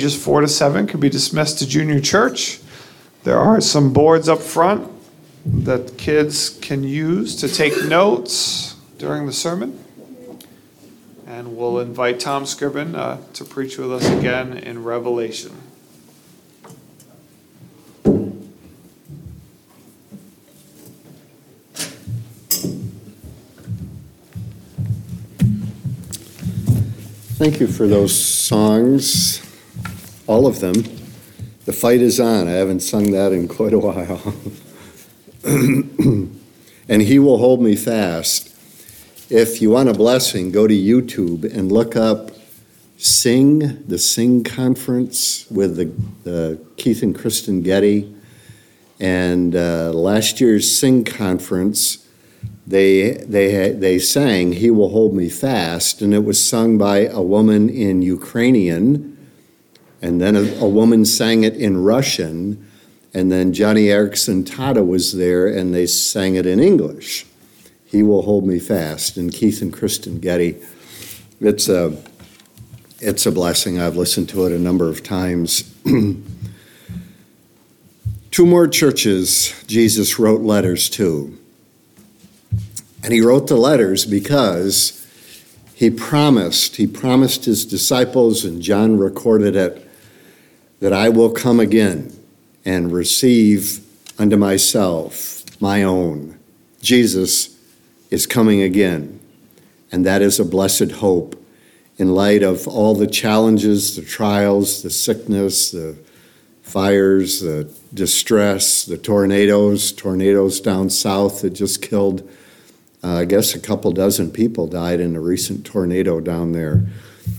ages four to seven can be dismissed to junior church. There are some boards up front that kids can use to take notes during the sermon. And we'll invite Tom Scriven uh, to preach with us again in Revelation. Thank you for those songs, all of them. The fight is on. I haven't sung that in quite a while. and He will hold me fast. If you want a blessing, go to YouTube and look up Sing, the Sing Conference with the, the Keith and Kristyn Getty. And uh, last year's Sing Conference they, they, they sang, He Will Hold Me Fast, and it was sung by a woman in Ukrainian, and then a, a woman sang it in Russian, and then Joni Eareckson Tada was there, and they sang it in English. He Will Hold Me Fast, and Keith and Kristyn Getty. It's a, it's a blessing. I've listened to it a number of times. Two more churches Jesus wrote letters to. And he wrote the letters because he promised, he promised his disciples, and John recorded it, that I will come again and receive unto myself my own. Jesus is coming again. And that is a blessed hope in light of all the challenges, the trials, the sickness, the fires, the distress, the tornadoes, tornadoes down south that just killed uh, I guess a couple dozen people died in a recent tornado down there.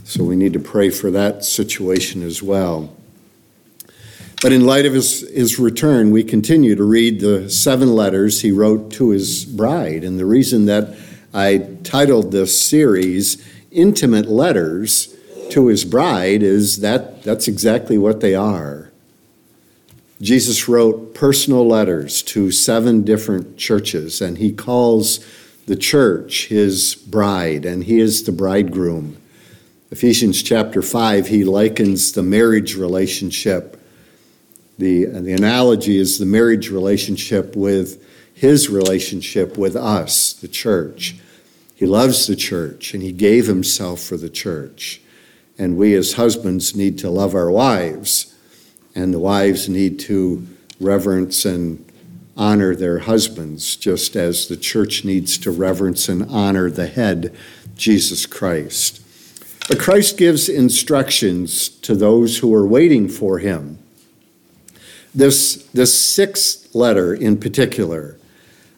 So we need to pray for that situation as well. But in light of his, his return, we continue to read the seven letters he wrote to his bride. And the reason that I titled this series Intimate Letters to His Bride is that that's exactly what they are. Jesus wrote personal letters to seven different churches, and he calls the church, his bride, and he is the bridegroom. Ephesians chapter 5, he likens the marriage relationship. The, the analogy is the marriage relationship with his relationship with us, the church. He loves the church and he gave himself for the church. And we as husbands need to love our wives, and the wives need to reverence and honor their husbands, just as the church needs to reverence and honor the head, Jesus Christ. But Christ gives instructions to those who are waiting for him. This, this sixth letter in particular,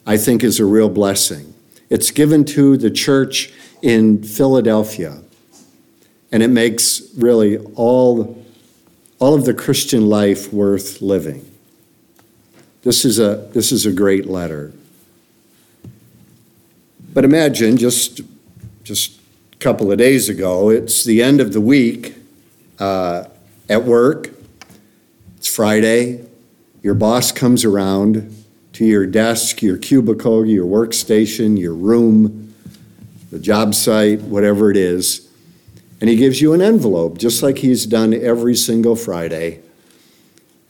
I think, is a real blessing. It's given to the church in Philadelphia, and it makes really all, all of the Christian life worth living. This is a, this is a great letter. But imagine just, just a couple of days ago, it's the end of the week uh, at work. It's Friday. Your boss comes around to your desk, your cubicle, your workstation, your room, the job site, whatever it is, and he gives you an envelope, just like he's done every single Friday.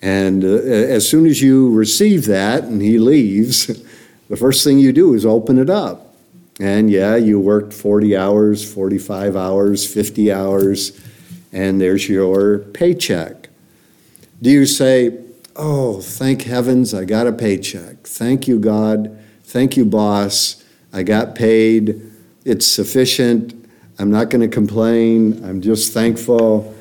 And uh, as soon as you receive that and he leaves, the first thing you do is open it up. And yeah, you worked 40 hours, 45 hours, 50 hours, and there's your paycheck. Do you say, Oh, thank heavens, I got a paycheck. Thank you, God. Thank you, boss. I got paid. It's sufficient. I'm not going to complain. I'm just thankful.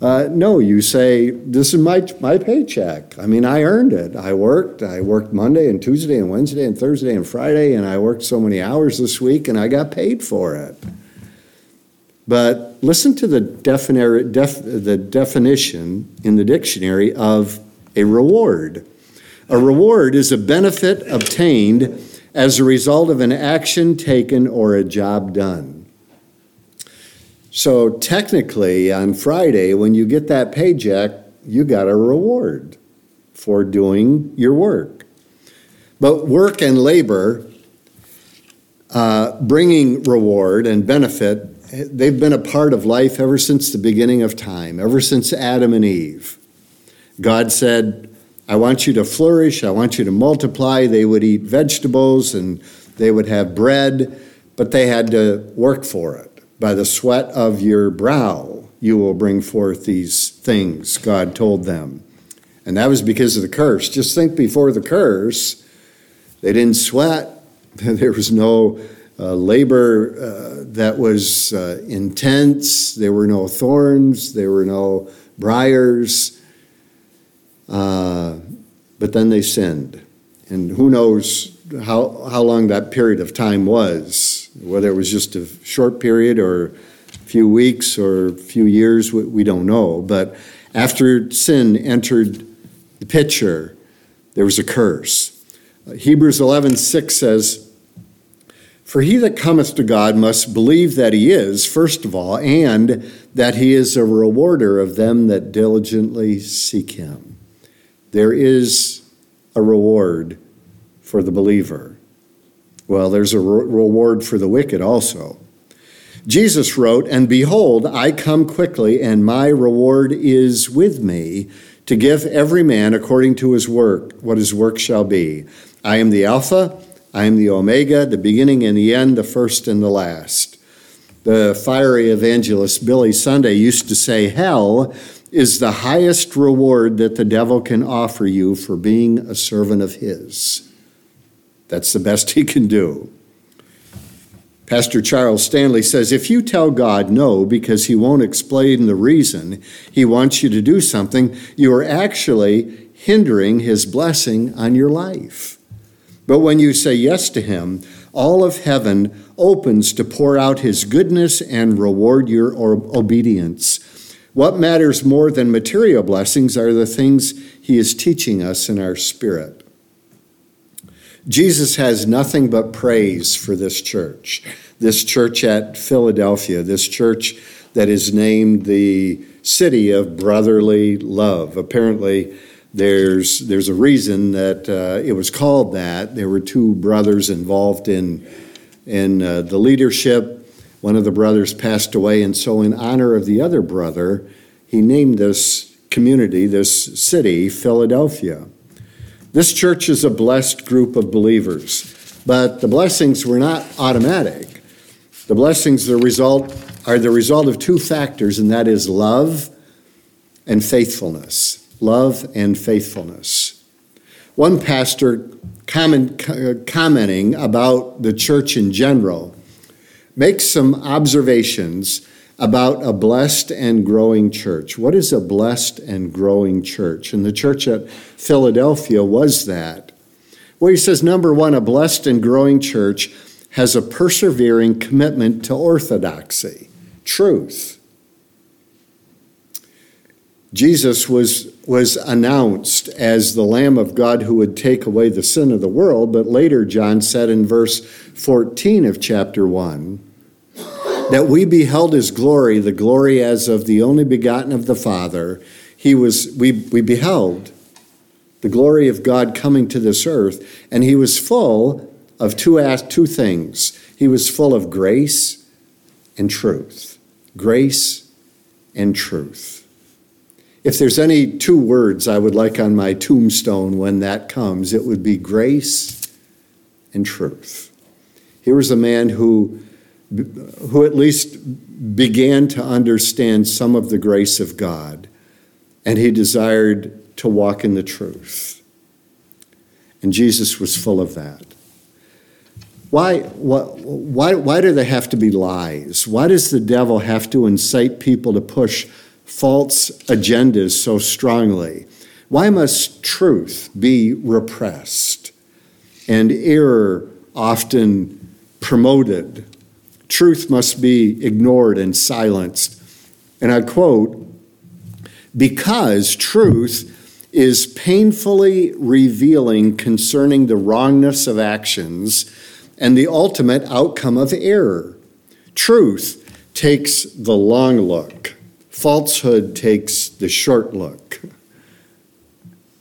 Uh, no, you say, this is my, my paycheck. I mean, I earned it. I worked. I worked Monday and Tuesday and Wednesday and Thursday and Friday, and I worked so many hours this week, and I got paid for it. But listen to the, def- the definition in the dictionary of a reward. A reward is a benefit obtained as a result of an action taken or a job done. So technically, on Friday, when you get that paycheck, you got a reward for doing your work. But work and labor, uh, bringing reward and benefit, they've been a part of life ever since the beginning of time, ever since Adam and Eve. God said, I want you to flourish, I want you to multiply. They would eat vegetables and they would have bread, but they had to work for it. By the sweat of your brow, you will bring forth these things, God told them. And that was because of the curse. Just think before the curse, they didn't sweat, there was no uh, labor uh, that was uh, intense. There were no thorns. There were no briars. Uh, but then they sinned. And who knows how, how long that period of time was, whether it was just a short period or a few weeks or a few years, we, we don't know. But after sin entered the picture, there was a curse. Hebrews 11:6 says, for he that cometh to God must believe that he is, first of all, and that he is a rewarder of them that diligently seek him. There is a reward for the believer. Well, there's a re- reward for the wicked also. Jesus wrote, And behold, I come quickly, and my reward is with me to give every man according to his work what his work shall be. I am the Alpha I am the Omega, the beginning and the end, the first and the last. The fiery evangelist Billy Sunday used to say, Hell is the highest reward that the devil can offer you for being a servant of his. That's the best he can do. Pastor Charles Stanley says if you tell God no because he won't explain the reason he wants you to do something, you are actually hindering his blessing on your life. But when you say yes to him, all of heaven opens to pour out his goodness and reward your obedience. What matters more than material blessings are the things he is teaching us in our spirit. Jesus has nothing but praise for this church, this church at Philadelphia, this church that is named the city of brotherly love. Apparently, there's, there's a reason that uh, it was called that. There were two brothers involved in, in uh, the leadership. One of the brothers passed away, and so, in honor of the other brother, he named this community, this city, Philadelphia. This church is a blessed group of believers, but the blessings were not automatic. The blessings the result, are the result of two factors, and that is love and faithfulness love and faithfulness. One pastor comment, uh, commenting about the church in general makes some observations about a blessed and growing church. What is a blessed and growing church? And the church at Philadelphia was that. Well, he says number one, a blessed and growing church has a persevering commitment to orthodoxy, truth. Jesus was, was announced as the Lamb of God who would take away the sin of the world, but later John said in verse 14 of chapter 1 that we beheld his glory, the glory as of the only begotten of the Father. He was, we, we beheld the glory of God coming to this earth, and he was full of two, two things. He was full of grace and truth. Grace and truth. If there's any two words I would like on my tombstone when that comes, it would be grace and truth. Here was a man who, who at least began to understand some of the grace of God, and he desired to walk in the truth. And Jesus was full of that. Why, why, why do they have to be lies? Why does the devil have to incite people to push false agendas so strongly? Why must truth be repressed and error often promoted? Truth must be ignored and silenced. And I quote, because truth is painfully revealing concerning the wrongness of actions and the ultimate outcome of error. Truth takes the long look Falsehood takes the short look,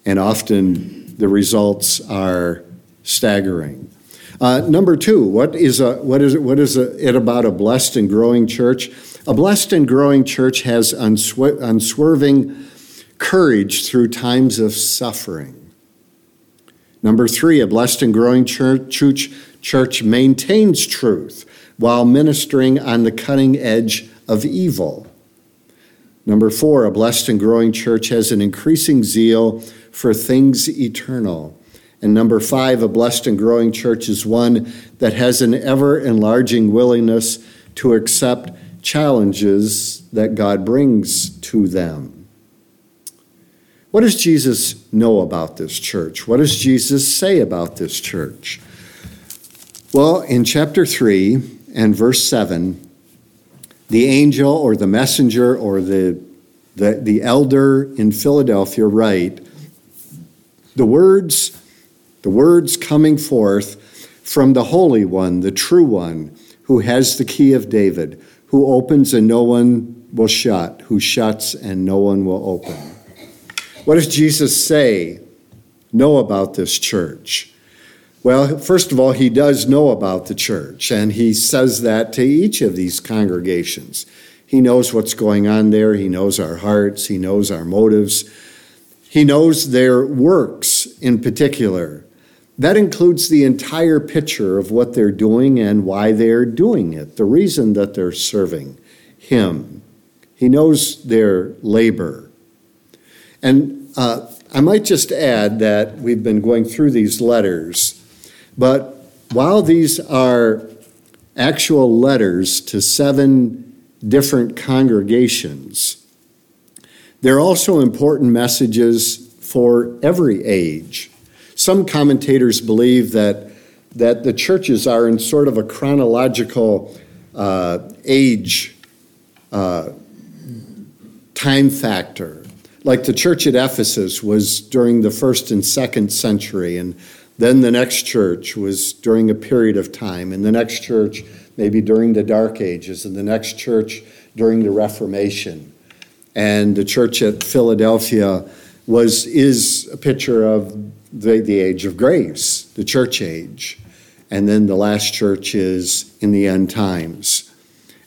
and often the results are staggering. Uh, number two, what is, a, what is, what is a, it about a blessed and growing church? A blessed and growing church has unswer- unswerving courage through times of suffering. Number three, a blessed and growing church, church maintains truth while ministering on the cutting edge of evil. Number four, a blessed and growing church has an increasing zeal for things eternal. And number five, a blessed and growing church is one that has an ever enlarging willingness to accept challenges that God brings to them. What does Jesus know about this church? What does Jesus say about this church? Well, in chapter 3 and verse 7, the angel or the messenger or the, the, the elder in Philadelphia write, the words the words coming forth from the Holy One, the true One, who has the key of David, who opens and no one will shut, who shuts and no one will open. What does Jesus say, know about this church? Well, first of all, he does know about the church, and he says that to each of these congregations. He knows what's going on there, he knows our hearts, he knows our motives, he knows their works in particular. That includes the entire picture of what they're doing and why they're doing it, the reason that they're serving Him. He knows their labor. And uh, I might just add that we've been going through these letters, but while these are actual letters to seven different congregations, they're also important messages for every age. Some commentators believe that, that the churches are in sort of a chronological uh, age uh, time factor. Like the church at Ephesus was during the first and second century, and then the next church was during a period of time, and the next church maybe during the Dark Ages, and the next church during the Reformation. And the church at Philadelphia was is a picture of the, the age of grace, the church age. And then the last church is in the end times.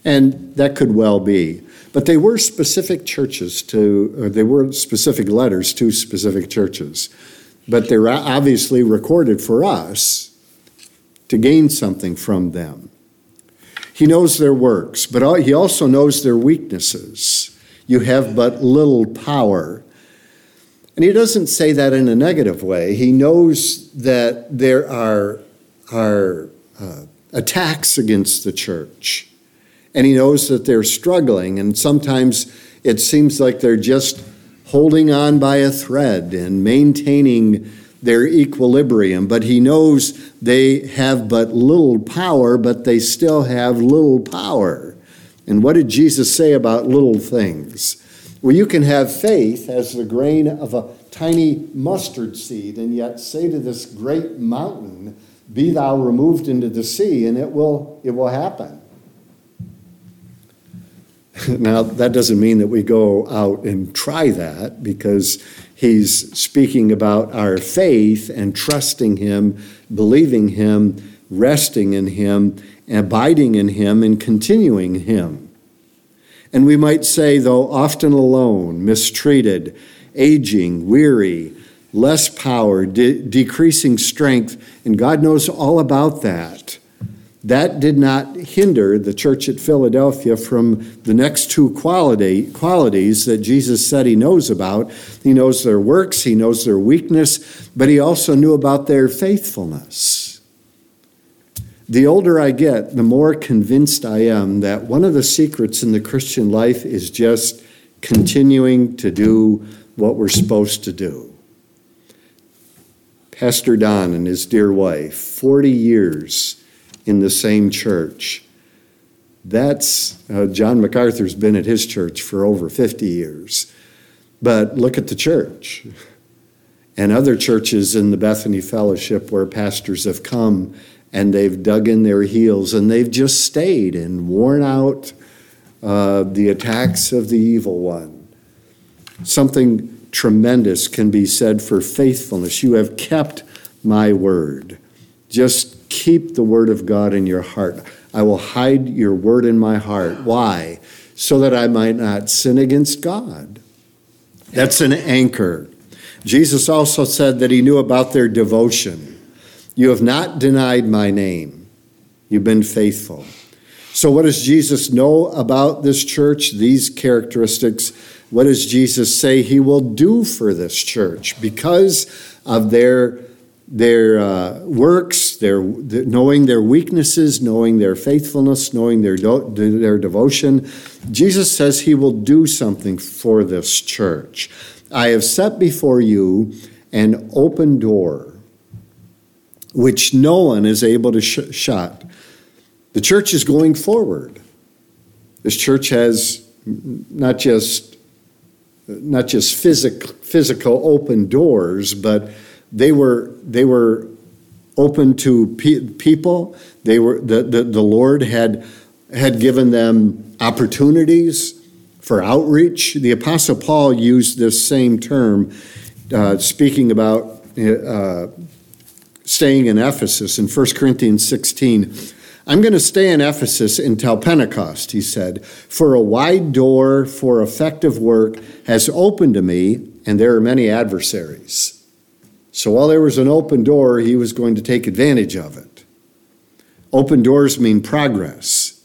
And that could well be. But they were specific churches to, they were specific letters to specific churches. But they're obviously recorded for us to gain something from them. He knows their works, but he also knows their weaknesses. You have but little power and he doesn't say that in a negative way. He knows that there are, are uh, attacks against the church. And he knows that they're struggling. And sometimes it seems like they're just holding on by a thread and maintaining their equilibrium. But he knows they have but little power, but they still have little power. And what did Jesus say about little things? Where you can have faith as the grain of a tiny mustard seed and yet say to this great mountain, Be thou removed into the sea, and it will, it will happen. now, that doesn't mean that we go out and try that because he's speaking about our faith and trusting him, believing him, resting in him, abiding in him, and continuing him. And we might say, though often alone, mistreated, aging, weary, less power, de- decreasing strength, and God knows all about that. That did not hinder the church at Philadelphia from the next two quality, qualities that Jesus said he knows about. He knows their works, he knows their weakness, but he also knew about their faithfulness. The older I get, the more convinced I am that one of the secrets in the Christian life is just continuing to do what we're supposed to do. Pastor Don and his dear wife, 40 years in the same church. That's, uh, John MacArthur's been at his church for over 50 years. But look at the church and other churches in the Bethany Fellowship where pastors have come and they've dug in their heels and they've just stayed and worn out uh, the attacks of the evil one. Something tremendous can be said for faithfulness. You have kept my word. Just keep the word of God in your heart. I will hide your word in my heart. Why? So that I might not sin against God. That's an anchor. Jesus also said that he knew about their devotion. You have not denied my name, you've been faithful. So, what does Jesus know about this church? These characteristics. What does Jesus say he will do for this church? Because of their their uh, works, their, knowing their weaknesses, knowing their faithfulness, knowing their, their devotion, Jesus says he will do something for this church. I have set before you an open door which no one is able to sh- shut. The church is going forward. This church has not just not just physic, physical open doors, but they were they were open to pe- people. They were the, the, the Lord had had given them opportunities for outreach. The Apostle Paul used this same term, uh, speaking about uh, staying in Ephesus in 1 Corinthians 16. I'm going to stay in Ephesus until Pentecost, he said, for a wide door for effective work has opened to me, and there are many adversaries. So while there was an open door, he was going to take advantage of it. Open doors mean progress.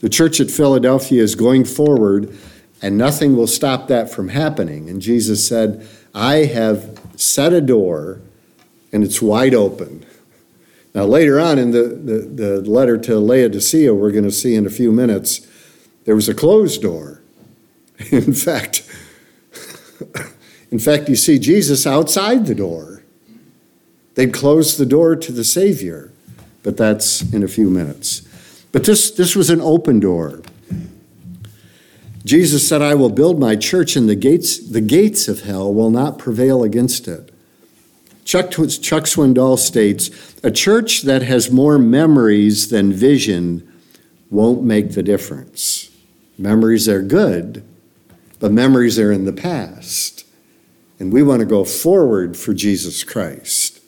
The church at Philadelphia is going forward, and nothing will stop that from happening. And Jesus said, I have set a door, and it's wide open. Now, later on in the, the, the letter to Laodicea, we're going to see in a few minutes, there was a closed door. In fact, in fact, you see Jesus outside the door. They'd closed the door to the Savior, but that's in a few minutes. But this, this was an open door. Jesus said, I will build my church, and the gates, the gates of hell will not prevail against it. Chuck, Chuck Swindoll states, a church that has more memories than vision won't make the difference. Memories are good, but memories are in the past. And we want to go forward for Jesus Christ.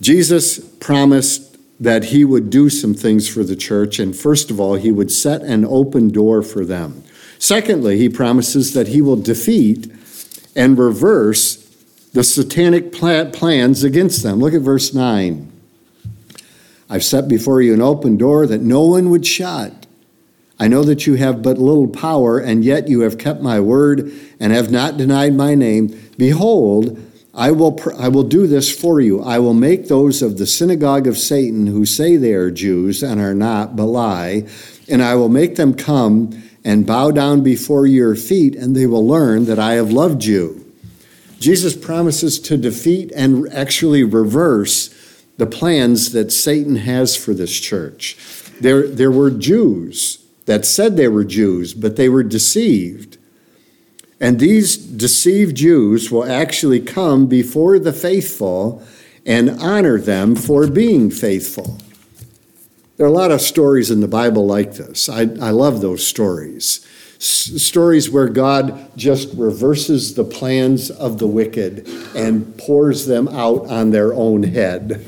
Jesus promised that he would do some things for the church, and first of all, he would set an open door for them. Secondly, he promises that he will defeat and reverse the satanic plans against them. Look at verse 9. I've set before you an open door that no one would shut. I know that you have but little power, and yet you have kept my word and have not denied my name. Behold, I will, I will do this for you. I will make those of the synagogue of Satan who say they are Jews and are not, but lie, and I will make them come and bow down before your feet, and they will learn that I have loved you. Jesus promises to defeat and actually reverse the plans that Satan has for this church. There, there were Jews that said they were Jews, but they were deceived. And these deceived Jews will actually come before the faithful and honor them for being faithful. There are a lot of stories in the Bible like this. I, I love those stories. Stories where God just reverses the plans of the wicked and pours them out on their own head.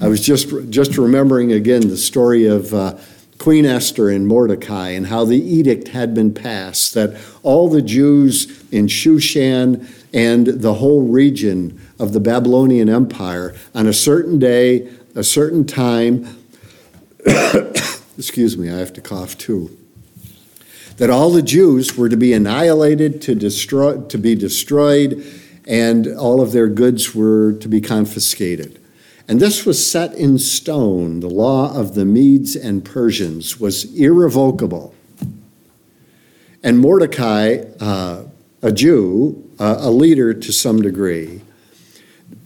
I was just, just remembering again the story of uh, Queen Esther and Mordecai and how the edict had been passed that all the Jews in Shushan and the whole region of the Babylonian Empire on a certain day, a certain time, excuse me, I have to cough too, that all the Jews were to be annihilated, to, destroy, to be destroyed, and all of their goods were to be confiscated. And this was set in stone. The law of the Medes and Persians was irrevocable. And Mordecai, uh, a Jew, uh, a leader to some degree,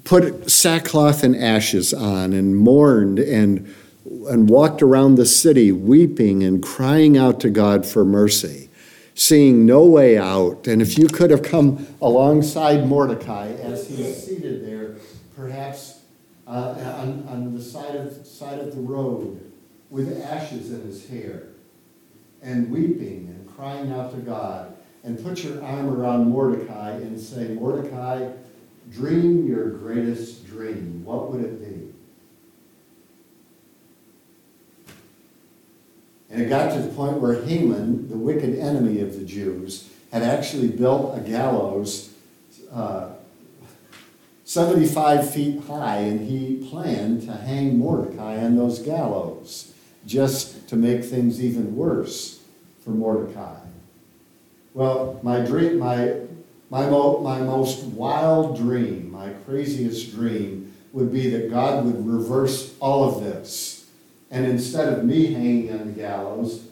put sackcloth and ashes on and mourned and, and walked around the city weeping and crying out to God for mercy, seeing no way out. And if you could have come alongside Mordecai as he's seated there, perhaps uh, on, on the side of, side of the road with ashes in his hair and weeping and crying out to God. And put your arm around Mordecai and say, Mordecai, dream your greatest dream. What would it be? And it got to the point where Haman, the wicked enemy of the Jews, had actually built a gallows uh, 75 feet high, and he planned to hang Mordecai on those gallows just to make things even worse for Mordecai. Well, my dream, my, my, mo- my most wild dream, my craziest dream, would be that God would reverse all of this. And instead of me hanging on the gallows,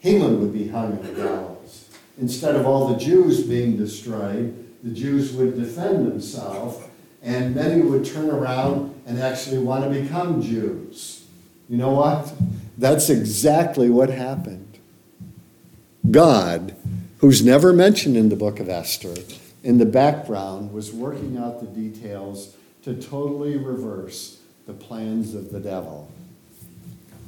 Haman would be hung on the gallows. Instead of all the Jews being destroyed, the Jews would defend themselves, and many would turn around and actually want to become Jews. You know what? That's exactly what happened. God, who's never mentioned in the book of Esther, in the background was working out the details to totally reverse the plans of the devil.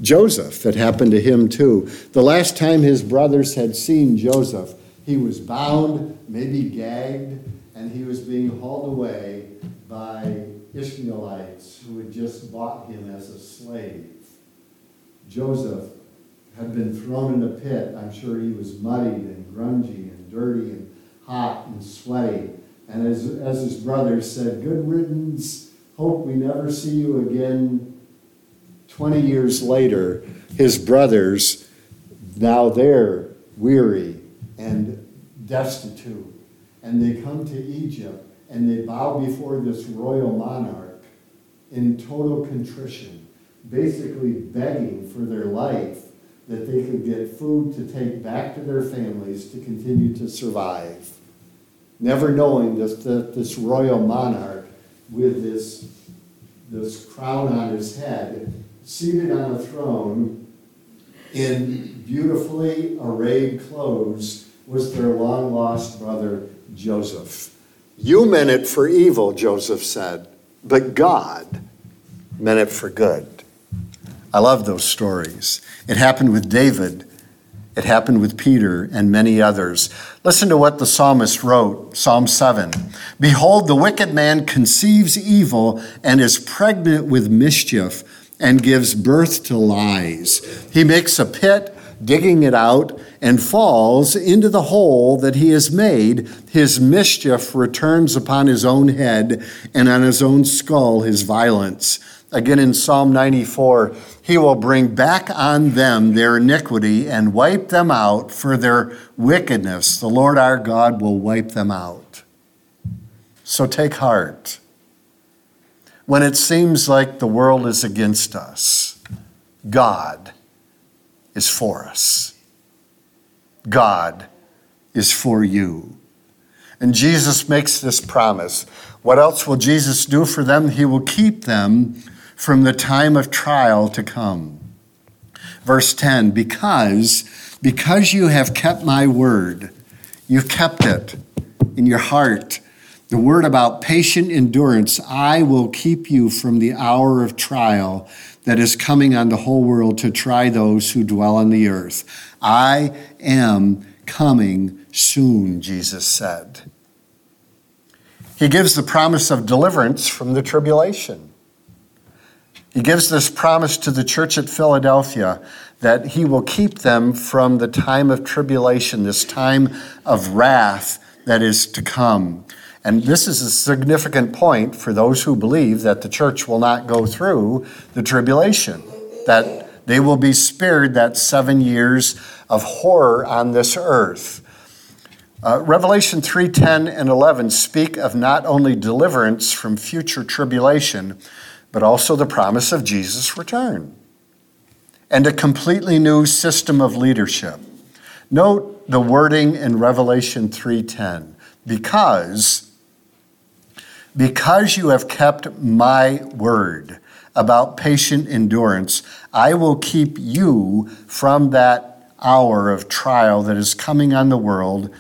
Joseph, it happened to him too. The last time his brothers had seen Joseph, he was bound, maybe gagged, and he was being hauled away by Ishmaelites who had just bought him as a slave. Joseph had been thrown in a pit. I'm sure he was muddied and grungy and dirty and hot and sweaty. And as, as his brothers said, Good riddance, hope we never see you again. 20 years later, his brothers, now they're weary and destitute. And they come to Egypt and they bow before this royal monarch in total contrition, basically begging for their life that they could get food to take back to their families to continue to survive. Never knowing that, that this royal monarch with this, this crown on his head, seated on a throne in beautifully arrayed clothes, was their long lost brother Joseph. You meant it for evil, Joseph said, but God meant it for good. I love those stories. It happened with David, it happened with Peter, and many others. Listen to what the psalmist wrote Psalm 7 Behold, the wicked man conceives evil and is pregnant with mischief and gives birth to lies. He makes a pit digging it out, and falls into the hole that he has made, his mischief returns upon his own head, and on his own skull his violence. Again in Psalm 94, he will bring back on them their iniquity and wipe them out for their wickedness. The Lord our God will wipe them out. So take heart. When it seems like the world is against us, God is for us. God is for you. And Jesus makes this promise. What else will Jesus do for them? He will keep them from the time of trial to come. Verse 10 Because, because you have kept my word, you've kept it in your heart. The word about patient endurance, I will keep you from the hour of trial that is coming on the whole world to try those who dwell on the earth. I am coming soon, Jesus said. He gives the promise of deliverance from the tribulation. He gives this promise to the church at Philadelphia that he will keep them from the time of tribulation, this time of wrath that is to come. And this is a significant point for those who believe that the church will not go through the tribulation, that they will be spared that seven years of horror on this earth. Uh, Revelation 3:10 and 11 speak of not only deliverance from future tribulation, but also the promise of Jesus' return and a completely new system of leadership. Note the wording in Revelation 3:10 because because you have kept my word about patient endurance, I will keep you from that hour of trial that is coming on the world,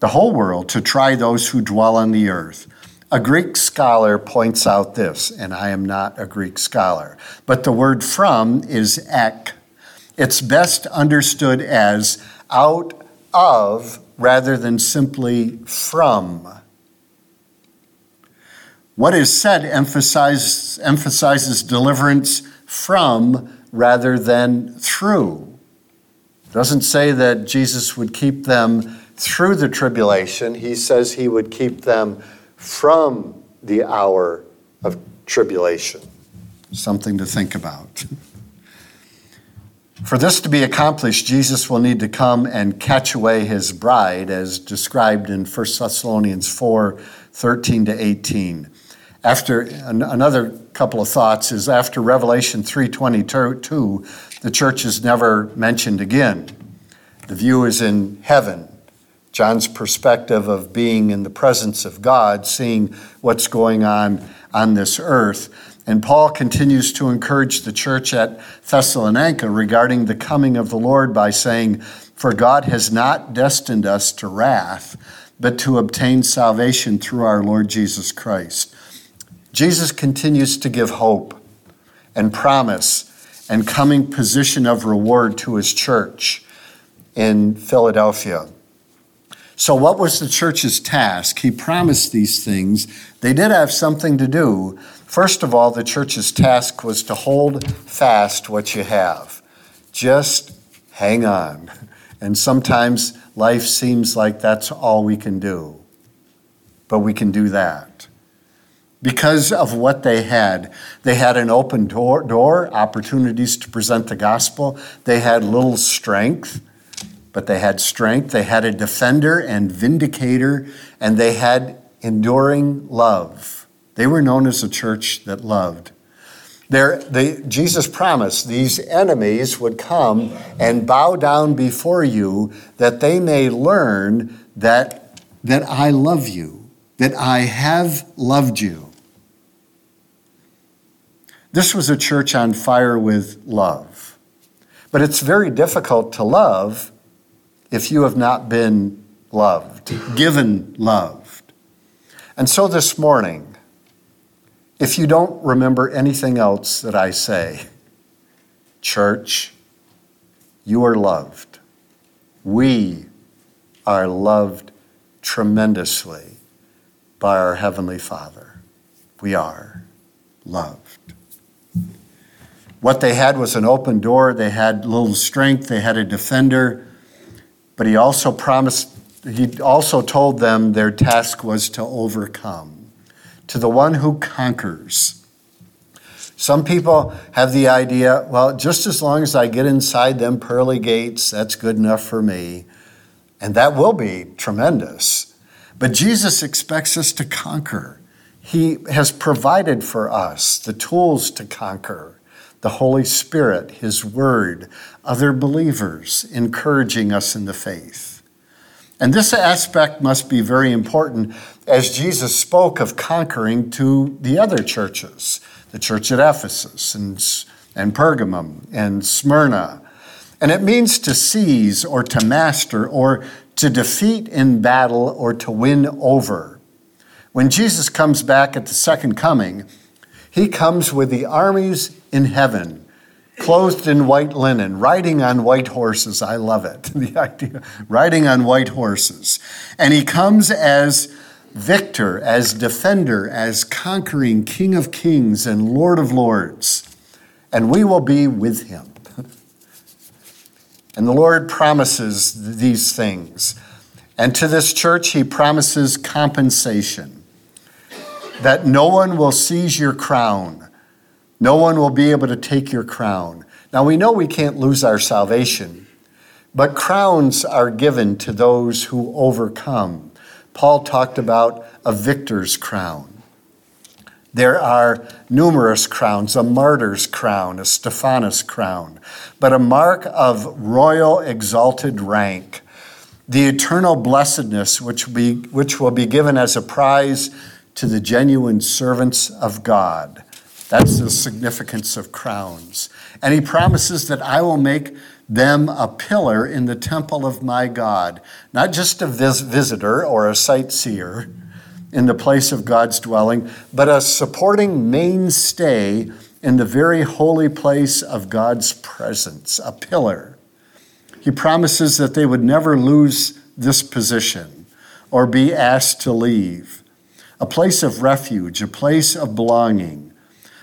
the whole world, to try those who dwell on the earth. A Greek scholar points out this, and I am not a Greek scholar, but the word from is ek. It's best understood as out of rather than simply from. What is said emphasizes, emphasizes deliverance from rather than through. It Doesn't say that Jesus would keep them through the tribulation. He says he would keep them from the hour of tribulation. Something to think about. For this to be accomplished, Jesus will need to come and catch away his bride, as described in 1 Thessalonians 4 13 to 18. After another couple of thoughts is after Revelation 3:22, the church is never mentioned again. The view is in heaven. John's perspective of being in the presence of God, seeing what's going on on this earth. And Paul continues to encourage the church at Thessalonica regarding the coming of the Lord by saying, For God has not destined us to wrath, but to obtain salvation through our Lord Jesus Christ. Jesus continues to give hope and promise and coming position of reward to his church in Philadelphia. So, what was the church's task? He promised these things. They did have something to do. First of all, the church's task was to hold fast what you have. Just hang on. And sometimes life seems like that's all we can do. But we can do that. Because of what they had, they had an open door, door opportunities to present the gospel. They had little strength, but they had strength. They had a defender and vindicator, and they had enduring love. They were known as a church that loved. They, Jesus promised these enemies would come and bow down before you that they may learn that, that I love you, that I have loved you. This was a church on fire with love. But it's very difficult to love if you have not been loved, given loved. And so this morning, if you don't remember anything else that I say, church, you are loved. We are loved tremendously by our Heavenly Father. We are loved. What they had was an open door, they had little strength, they had a defender, but he also promised, he also told them their task was to overcome to the one who conquers. Some people have the idea, well, just as long as I get inside them pearly gates, that's good enough for me. And that will be tremendous. But Jesus expects us to conquer. He has provided for us the tools to conquer the Holy Spirit, His Word, other believers encouraging us in the faith. And this aspect must be very important as Jesus spoke of conquering to the other churches, the church at Ephesus and, and Pergamum and Smyrna. And it means to seize or to master or to defeat in battle or to win over. When Jesus comes back at the second coming, he comes with the armies in heaven, clothed in white linen, riding on white horses. I love it, the idea, riding on white horses. And he comes as victor, as defender, as conquering King of kings and Lord of lords. And we will be with him. and the Lord promises these things. And to this church, he promises compensation that no one will seize your crown, no one will be able to take your crown. Now, we know we can't lose our salvation, but crowns are given to those who overcome. Paul talked about a victor's crown. There are numerous crowns a martyr's crown, a stephanos crown, but a mark of royal exalted rank, the eternal blessedness which, be, which will be given as a prize to the genuine servants of God. That's the significance of crowns. And he promises that I will make them a pillar in the temple of my God, not just a vis- visitor or a sightseer in the place of God's dwelling, but a supporting mainstay in the very holy place of God's presence, a pillar. He promises that they would never lose this position or be asked to leave. A place of refuge, a place of belonging.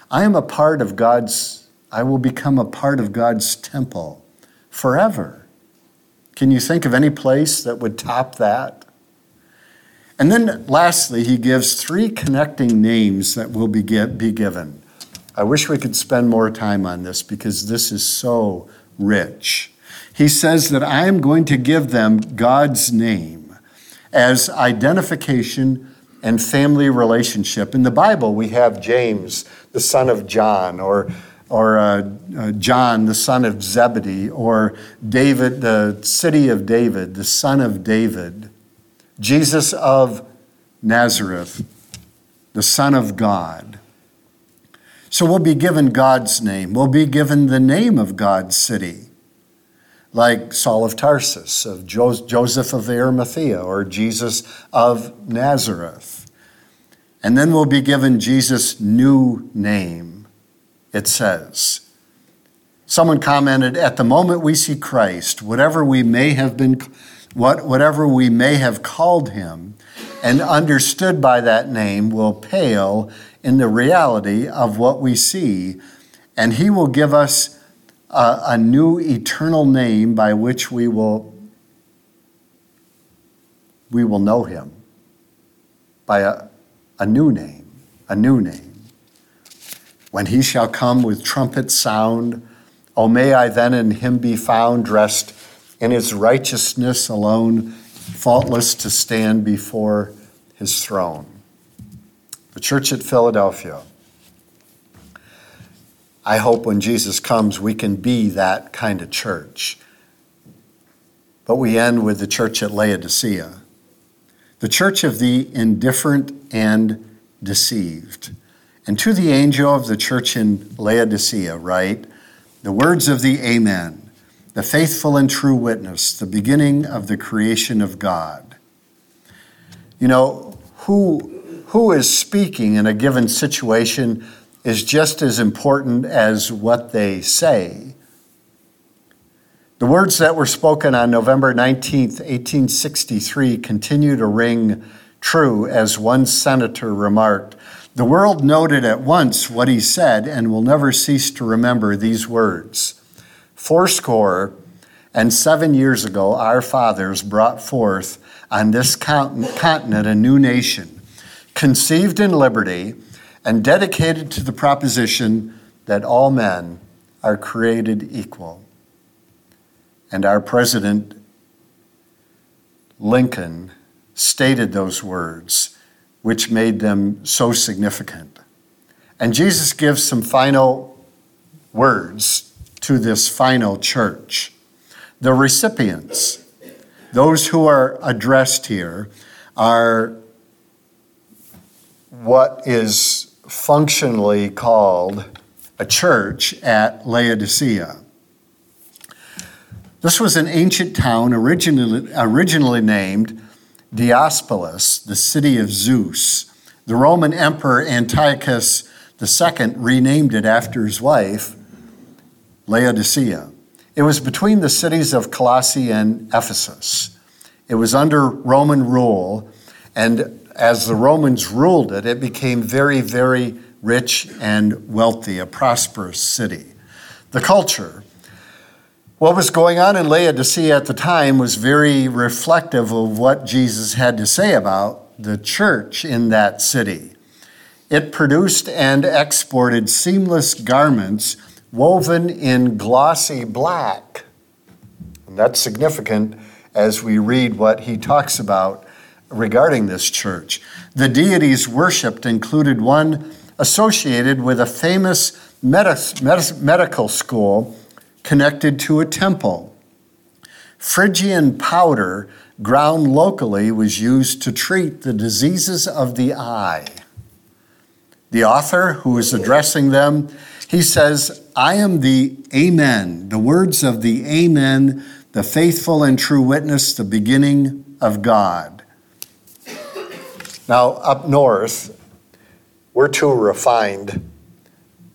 I am a part of God's, I will become a part of God's temple forever. Can you think of any place that would top that? And then lastly, he gives three connecting names that will be, be given. I wish we could spend more time on this because this is so rich. He says that I am going to give them God's name as identification and family relationship. In the Bible, we have James, the son of John, or or uh, uh, John, the son of Zebedee, or David, the city of David, the son of David, Jesus of Nazareth, the Son of God. So we'll be given God's name. We'll be given the name of God's city, like Saul of Tarsus, of Joseph of Arimathea, or Jesus of Nazareth. And then we'll be given Jesus' new name it says. Someone commented, at the moment we see Christ, whatever we may have been, what, whatever we may have called him and understood by that name will pale in the reality of what we see, and he will give us a, new eternal name by which we will we will know him by a, a new name, a new name. When he shall come with trumpet sound, O may I then in him be found, dressed in his righteousness alone, faultless to stand before his throne. The church at Philadelphia. I hope when Jesus comes, we can be that kind of church. But we end with the church at Laodicea, the church of the indifferent and deceived. And to the angel of the church in Laodicea, write the words of the Amen, the faithful and true witness, the beginning of the creation of God. You know, who, who is speaking in a given situation is just as important as what they say. The words that were spoken on November 19th, 1863, continue to ring true, as one senator remarked the world noted at once what he said and will never cease to remember these words. Fourscore and seven years ago, our fathers brought forth on this continent a new nation, conceived in liberty and dedicated to the proposition that all men are created equal. And our president, Lincoln, stated those words which made them so significant. And Jesus gives some final words to this final church. The recipients, those who are addressed here, are what is functionally called a church at Laodicea. This was an ancient town originally, originally named Diospolis, the city of Zeus. The Roman Emperor Antiochus II renamed it after his wife, Laodicea. It was between the cities of Colossae and Ephesus. It was under Roman rule, and as the Romans ruled it, it became very, very rich and wealthy, a prosperous city. The culture, what was going on in Laodicea at the time was very reflective of what Jesus had to say about the church in that city. It produced and exported seamless garments woven in glossy black. And that's significant as we read what he talks about regarding this church. The deities worshiped included one associated with a famous medical school connected to a temple. Phrygian powder ground locally was used to treat the diseases of the eye. The author, who is addressing them, he says, I am the Amen, the words of the Amen, the faithful and true witness, the beginning of God. Now, up north, we're too refined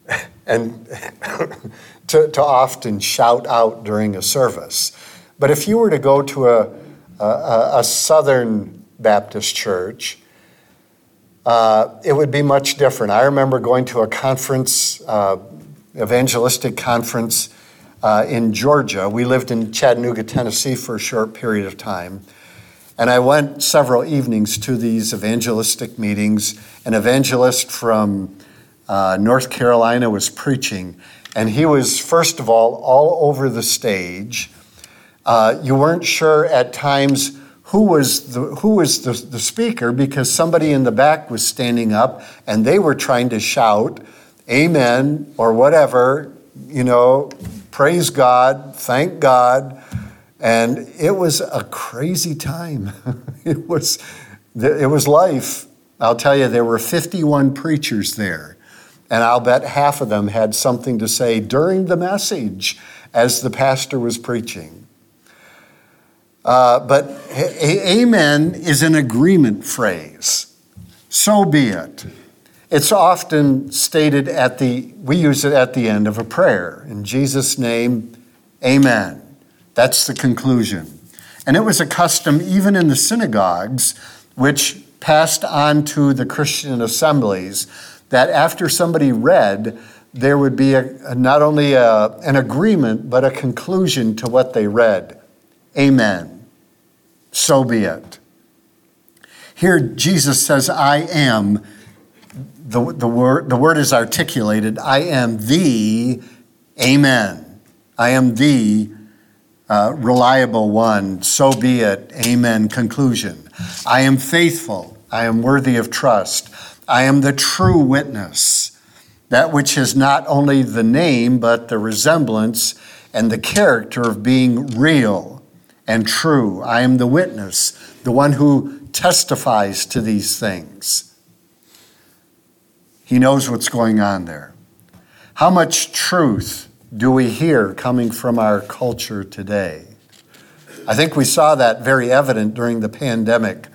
and to, to often shout out during a service. But if you were to go to a, a, a Southern Baptist church, uh, it would be much different. I remember going to a conference, uh, evangelistic conference, uh, in Georgia. We lived in Chattanooga, Tennessee for a short period of time. And I went several evenings to these evangelistic meetings. An evangelist from uh, North Carolina was preaching, and he was, first of all, all over the stage. Uh, you weren't sure at times who was the, who was the, the speaker because somebody in the back was standing up and they were trying to shout, Amen, or whatever, you know, praise God, thank God. And it was a crazy time. it was it was life. I'll tell you, there were 51 preachers there, and I'll bet half of them had something to say during the message as the pastor was preaching. Uh, but amen is an agreement phrase. So be it. It's often stated at the, we use it at the end of a prayer. In Jesus' name, amen. That's the conclusion. And it was a custom even in the synagogues, which passed on to the Christian assemblies, that after somebody read, there would be a, not only a, an agreement, but a conclusion to what they read. Amen. So be it. Here, Jesus says, I am the, the, word, the word is articulated I am the Amen. I am the uh, reliable one. So be it. Amen. Conclusion. I am faithful. I am worthy of trust. I am the true witness. That which is not only the name, but the resemblance and the character of being real and true. I am the witness, the one who testifies to these things. He knows what's going on there. How much truth do we hear coming from our culture today? I think we saw that very evident during the pandemic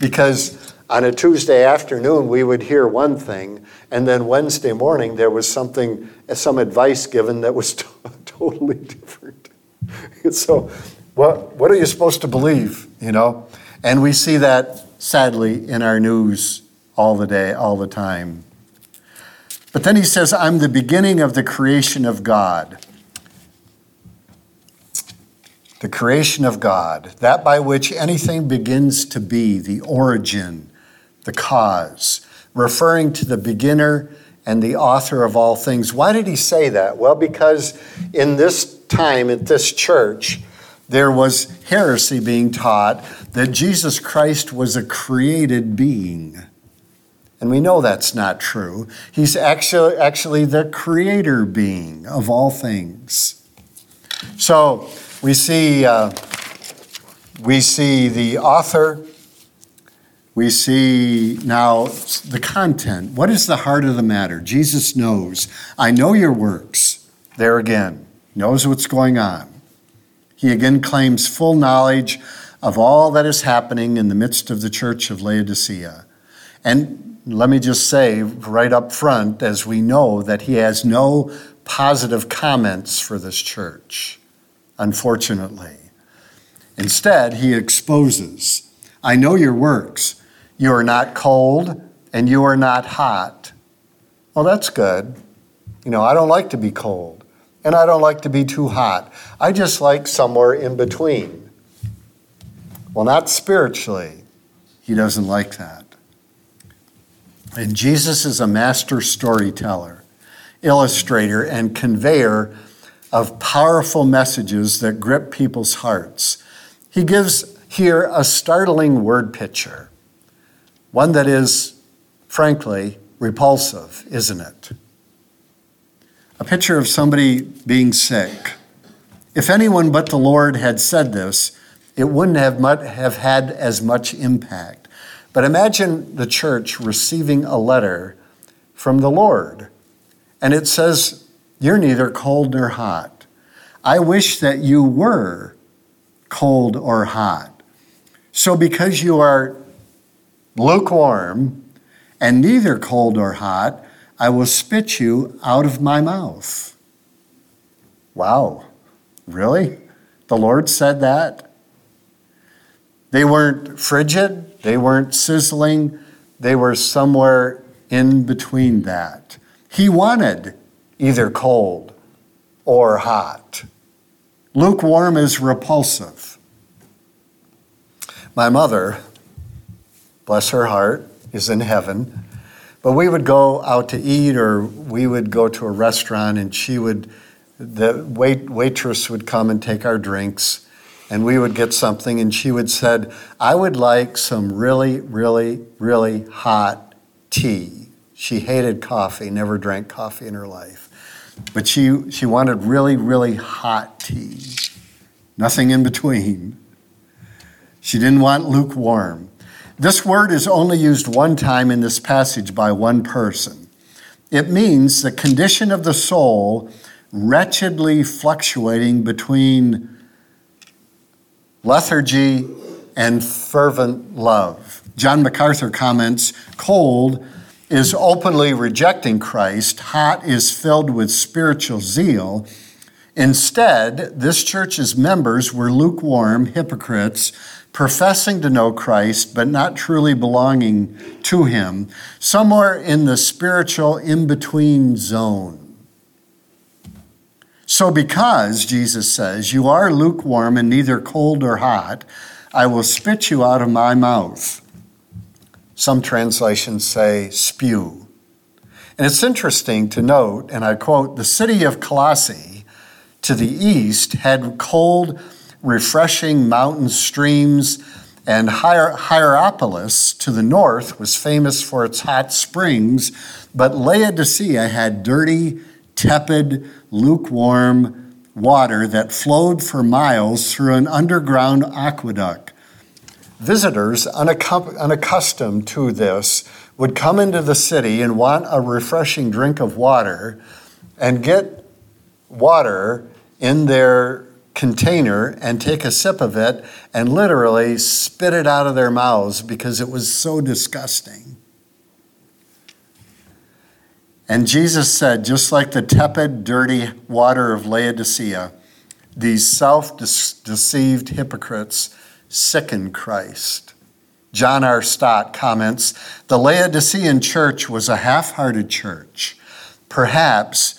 because on a Tuesday afternoon we would hear one thing, and then Wednesday morning there was something, some advice given that was totally different. so, what, what are you supposed to believe, you know? And we see that sadly in our news all the day, all the time. But then he says, I'm the beginning of the creation of God. The creation of God, that by which anything begins to be, the origin, the cause, referring to the beginner and the author of all things. Why did he say that? Well, because in this time at this church, there was heresy being taught that Jesus Christ was a created being. And we know that's not true. He's actually, actually the creator being of all things. So we see, uh, we see the author, we see now the content. What is the heart of the matter? Jesus knows. I know your works. There again, knows what's going on. He again claims full knowledge of all that is happening in the midst of the church of Laodicea. And let me just say right up front, as we know, that he has no positive comments for this church, unfortunately. Instead, he exposes I know your works. You are not cold and you are not hot. Well, that's good. You know, I don't like to be cold and I don't like to be too hot. I just like somewhere in between. Well, not spiritually. He doesn't like that. And Jesus is a master storyteller, illustrator, and conveyor of powerful messages that grip people's hearts. He gives here a startling word picture, one that is, frankly, repulsive, isn't it? A picture of somebody being sick. If anyone but the Lord had said this, it wouldn't have, have had as much impact. But imagine the church receiving a letter from the Lord, and it says, You're neither cold nor hot. I wish that you were cold or hot. So, because you are lukewarm and neither cold or hot, I will spit you out of my mouth. Wow, really? The Lord said that? They weren't frigid, they weren't sizzling, they were somewhere in between that. He wanted either cold or hot. Lukewarm is repulsive. My mother, bless her heart, is in heaven. But we would go out to eat or we would go to a restaurant and she would, the wait, waitress would come and take our drinks and we would get something and she would said, I would like some really, really, really hot tea. She hated coffee, never drank coffee in her life. But she, she wanted really, really hot tea. Nothing in between. She didn't want lukewarm. This word is only used one time in this passage by one person. It means the condition of the soul wretchedly fluctuating between lethargy and fervent love. John MacArthur comments cold is openly rejecting Christ, hot is filled with spiritual zeal. Instead, this church's members were lukewarm hypocrites professing to know Christ, but not truly belonging to Him, somewhere in the spiritual in between zone. So, because, Jesus says, you are lukewarm and neither cold or hot, I will spit you out of my mouth. Some translations say spew. And it's interesting to note, and I quote, the city of Colossae to the east had cold, refreshing mountain streams, and Hier- Hierapolis to the north was famous for its hot springs, but Laodicea had dirty, tepid, lukewarm water that flowed for miles through an underground aqueduct. Visitors, unaccustomed to this, would come into the city and want a refreshing drink of water and get water in their container and take a sip of it and literally spit it out of their mouths because it was so disgusting. And Jesus said, just like the tepid, dirty water of Laodicea, these self deceived hypocrites sicken Christ. John R. Stott comments The Laodicean church was a half hearted church. Perhaps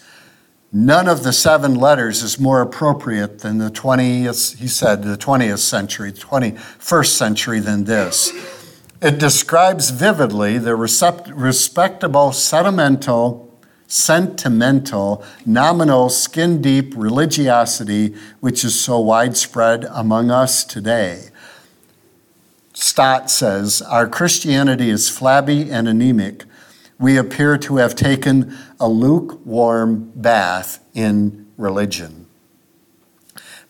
None of the seven letters is more appropriate than the 20th, he said, the 20th century, 21st century than this. It describes vividly the recept- respectable, sentimental, sentimental, nominal, skin deep religiosity which is so widespread among us today. Stott says, Our Christianity is flabby and anemic we appear to have taken a lukewarm bath in religion.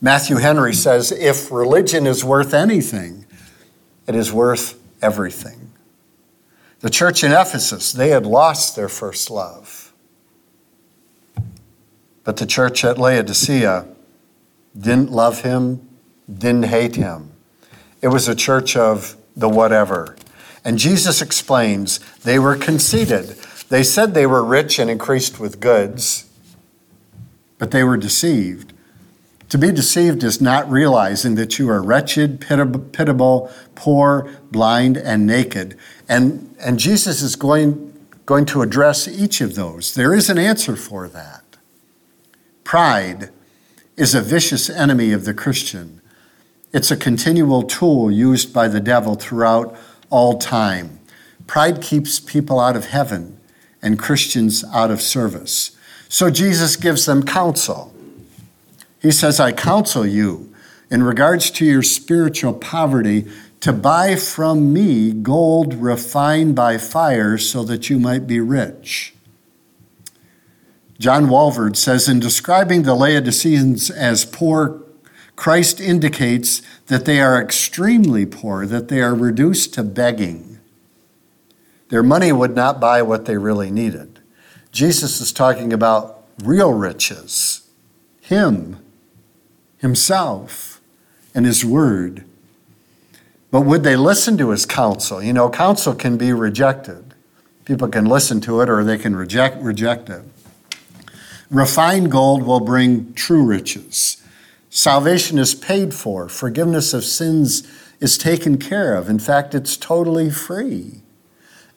Matthew Henry says if religion is worth anything, it is worth everything. The church in Ephesus, they had lost their first love. But the church at Laodicea didn't love him, didn't hate him. It was a church of the whatever. And Jesus explains they were conceited. They said they were rich and increased with goods, but they were deceived. To be deceived is not realizing that you are wretched, pitiable, poor, blind, and naked. And, and Jesus is going, going to address each of those. There is an answer for that. Pride is a vicious enemy of the Christian. It's a continual tool used by the devil throughout all time. Pride keeps people out of heaven and Christians out of service. So Jesus gives them counsel. He says, I counsel you in regards to your spiritual poverty to buy from me gold refined by fire so that you might be rich. John Walvoord says, in describing the Laodiceans as poor Christ indicates that they are extremely poor, that they are reduced to begging. Their money would not buy what they really needed. Jesus is talking about real riches, Him, Himself, and His Word. But would they listen to His counsel? You know, counsel can be rejected. People can listen to it or they can reject, reject it. Refined gold will bring true riches. Salvation is paid for, forgiveness of sins is taken care of. In fact, it's totally free.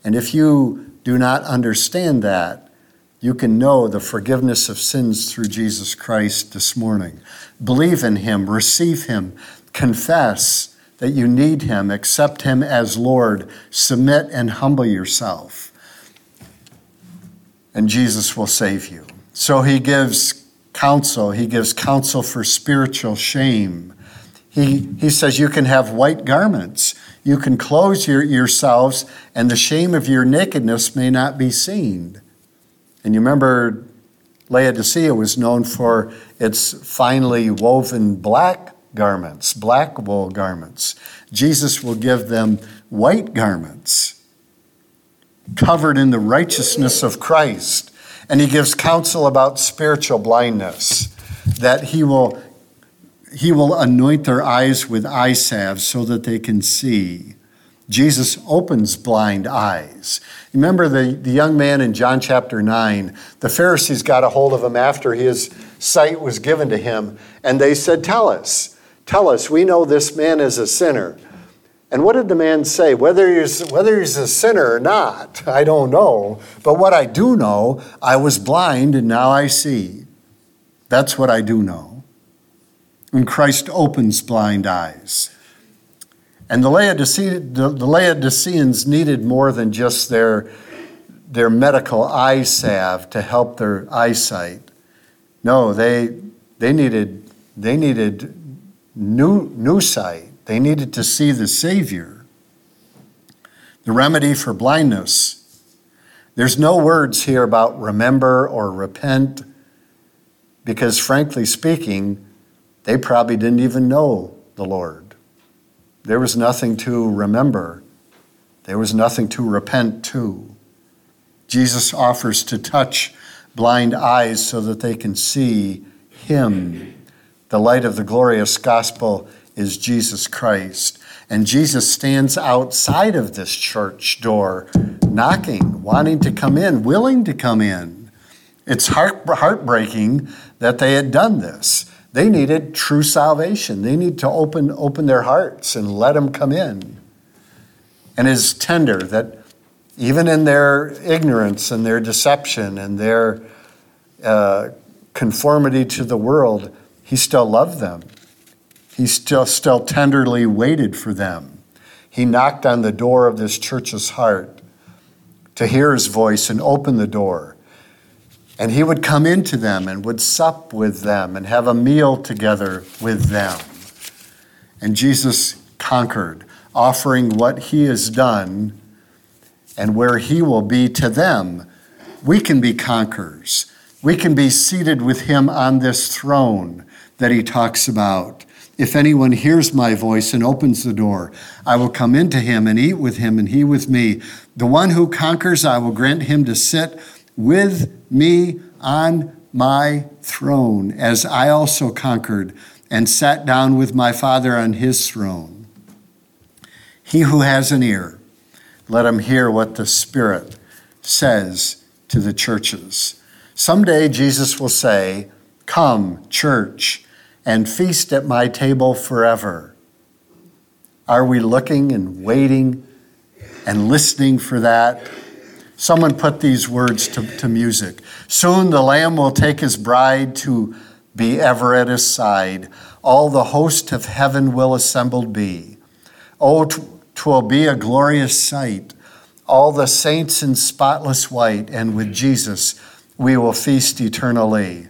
And if you do not understand that, you can know the forgiveness of sins through Jesus Christ this morning. Believe in Him, receive Him, confess that you need Him, accept Him as Lord, submit and humble yourself, and Jesus will save you. So He gives counsel, He gives counsel for spiritual shame. He, he says you can have white garments. You can clothe your, yourselves, and the shame of your nakedness may not be seen. And you remember Laodicea was known for its finely woven black garments, black wool garments. Jesus will give them white garments, covered in the righteousness of Christ. And he gives counsel about spiritual blindness, that he will, he will anoint their eyes with eye salve so that they can see. Jesus opens blind eyes. Remember the, the young man in John chapter 9? The Pharisees got a hold of him after his sight was given to him, and they said, Tell us, tell us, we know this man is a sinner. And what did the man say? Whether he's, whether he's a sinner or not, I don't know. But what I do know, I was blind and now I see. That's what I do know. And Christ opens blind eyes. And the, Laodice- the Laodiceans needed more than just their, their medical eye salve to help their eyesight. No, they, they needed, they needed new, new sight. They needed to see the Savior. The remedy for blindness. There's no words here about remember or repent, because frankly speaking, they probably didn't even know the Lord. There was nothing to remember, there was nothing to repent to. Jesus offers to touch blind eyes so that they can see Him. The light of the glorious gospel is Jesus Christ. And Jesus stands outside of this church door, knocking, wanting to come in, willing to come in. It's heart, heartbreaking that they had done this. They needed true salvation. They need to open, open their hearts and let Him come in. And is tender that even in their ignorance and their deception and their uh, conformity to the world, He still loved them. He still, still tenderly waited for them. He knocked on the door of this church's heart to hear His voice and open the door. And he would come into them and would sup with them and have a meal together with them. And Jesus conquered, offering what he has done and where he will be to them. We can be conquerors. We can be seated with him on this throne that he talks about. If anyone hears my voice and opens the door, I will come into him and eat with him and he with me. The one who conquers, I will grant him to sit with me on my throne, as I also conquered and sat down with my Father on his throne. He who has an ear, let him hear what the Spirit says to the churches. Someday Jesus will say, Come, church, and feast at my table forever. Are we looking and waiting and listening for that? Someone put these words to, to music. Soon the Lamb will take his bride to be ever at his side. All the host of heaven will assembled be. Oh, twill be a glorious sight. All the saints in spotless white, and with Jesus we will feast eternally.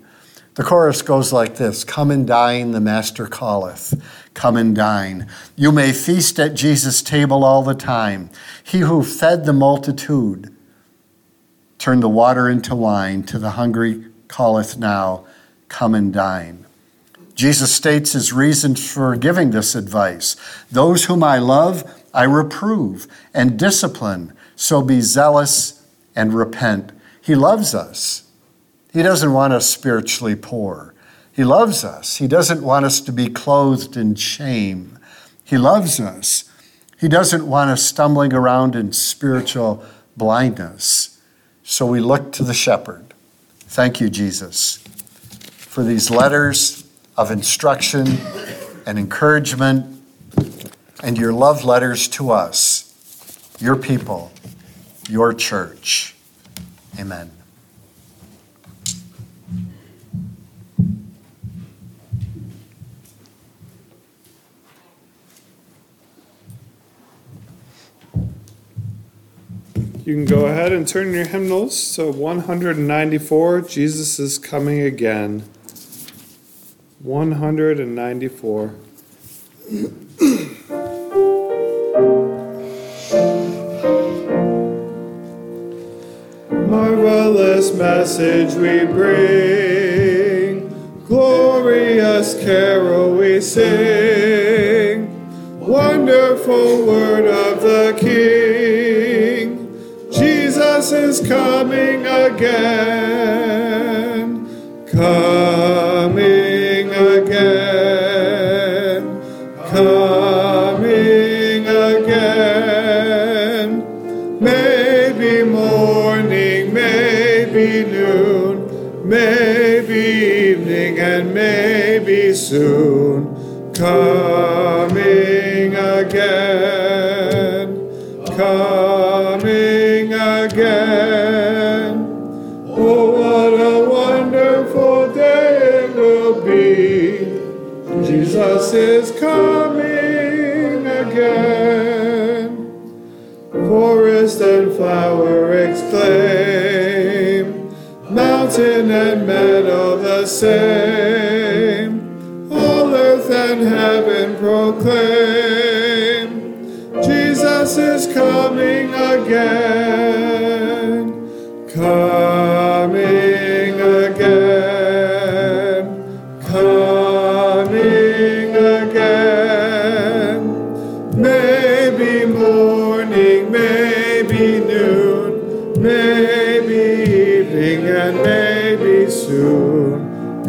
The chorus goes like this Come and dine, the Master calleth. Come and dine. You may feast at Jesus' table all the time. He who fed the multitude Turn the water into wine. To the hungry calleth now, come and dine. Jesus states his reason for giving this advice. Those whom I love, I reprove and discipline. So be zealous and repent. He loves us. He doesn't want us spiritually poor. He loves us. He doesn't want us to be clothed in shame. He loves us. He doesn't want us stumbling around in spiritual blindness. So we look to the shepherd. Thank you, Jesus, for these letters of instruction and encouragement and your love letters to us, your people, your church. Amen. You can go ahead and turn your hymnals to 194. Jesus is coming again. 194. Marvelous message we bring, glorious carol we sing, wonderful word of is coming again, coming again, coming again. Maybe morning, maybe noon, maybe evening, and maybe soon. Coming is coming again. Forest and flower exclaim, mountain and meadow the same. All earth and heaven proclaim, Jesus is coming again,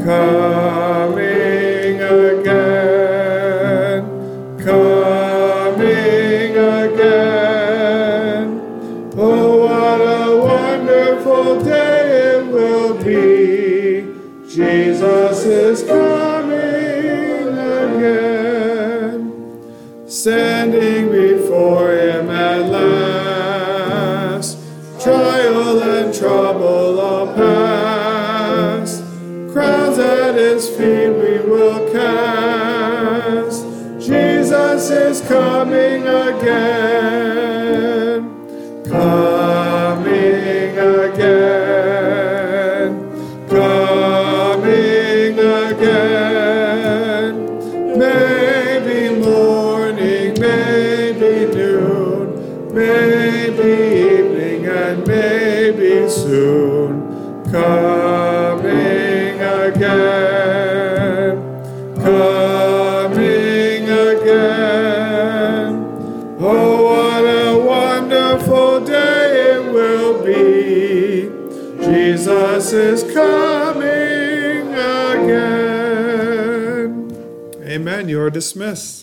soon. Are dismissed.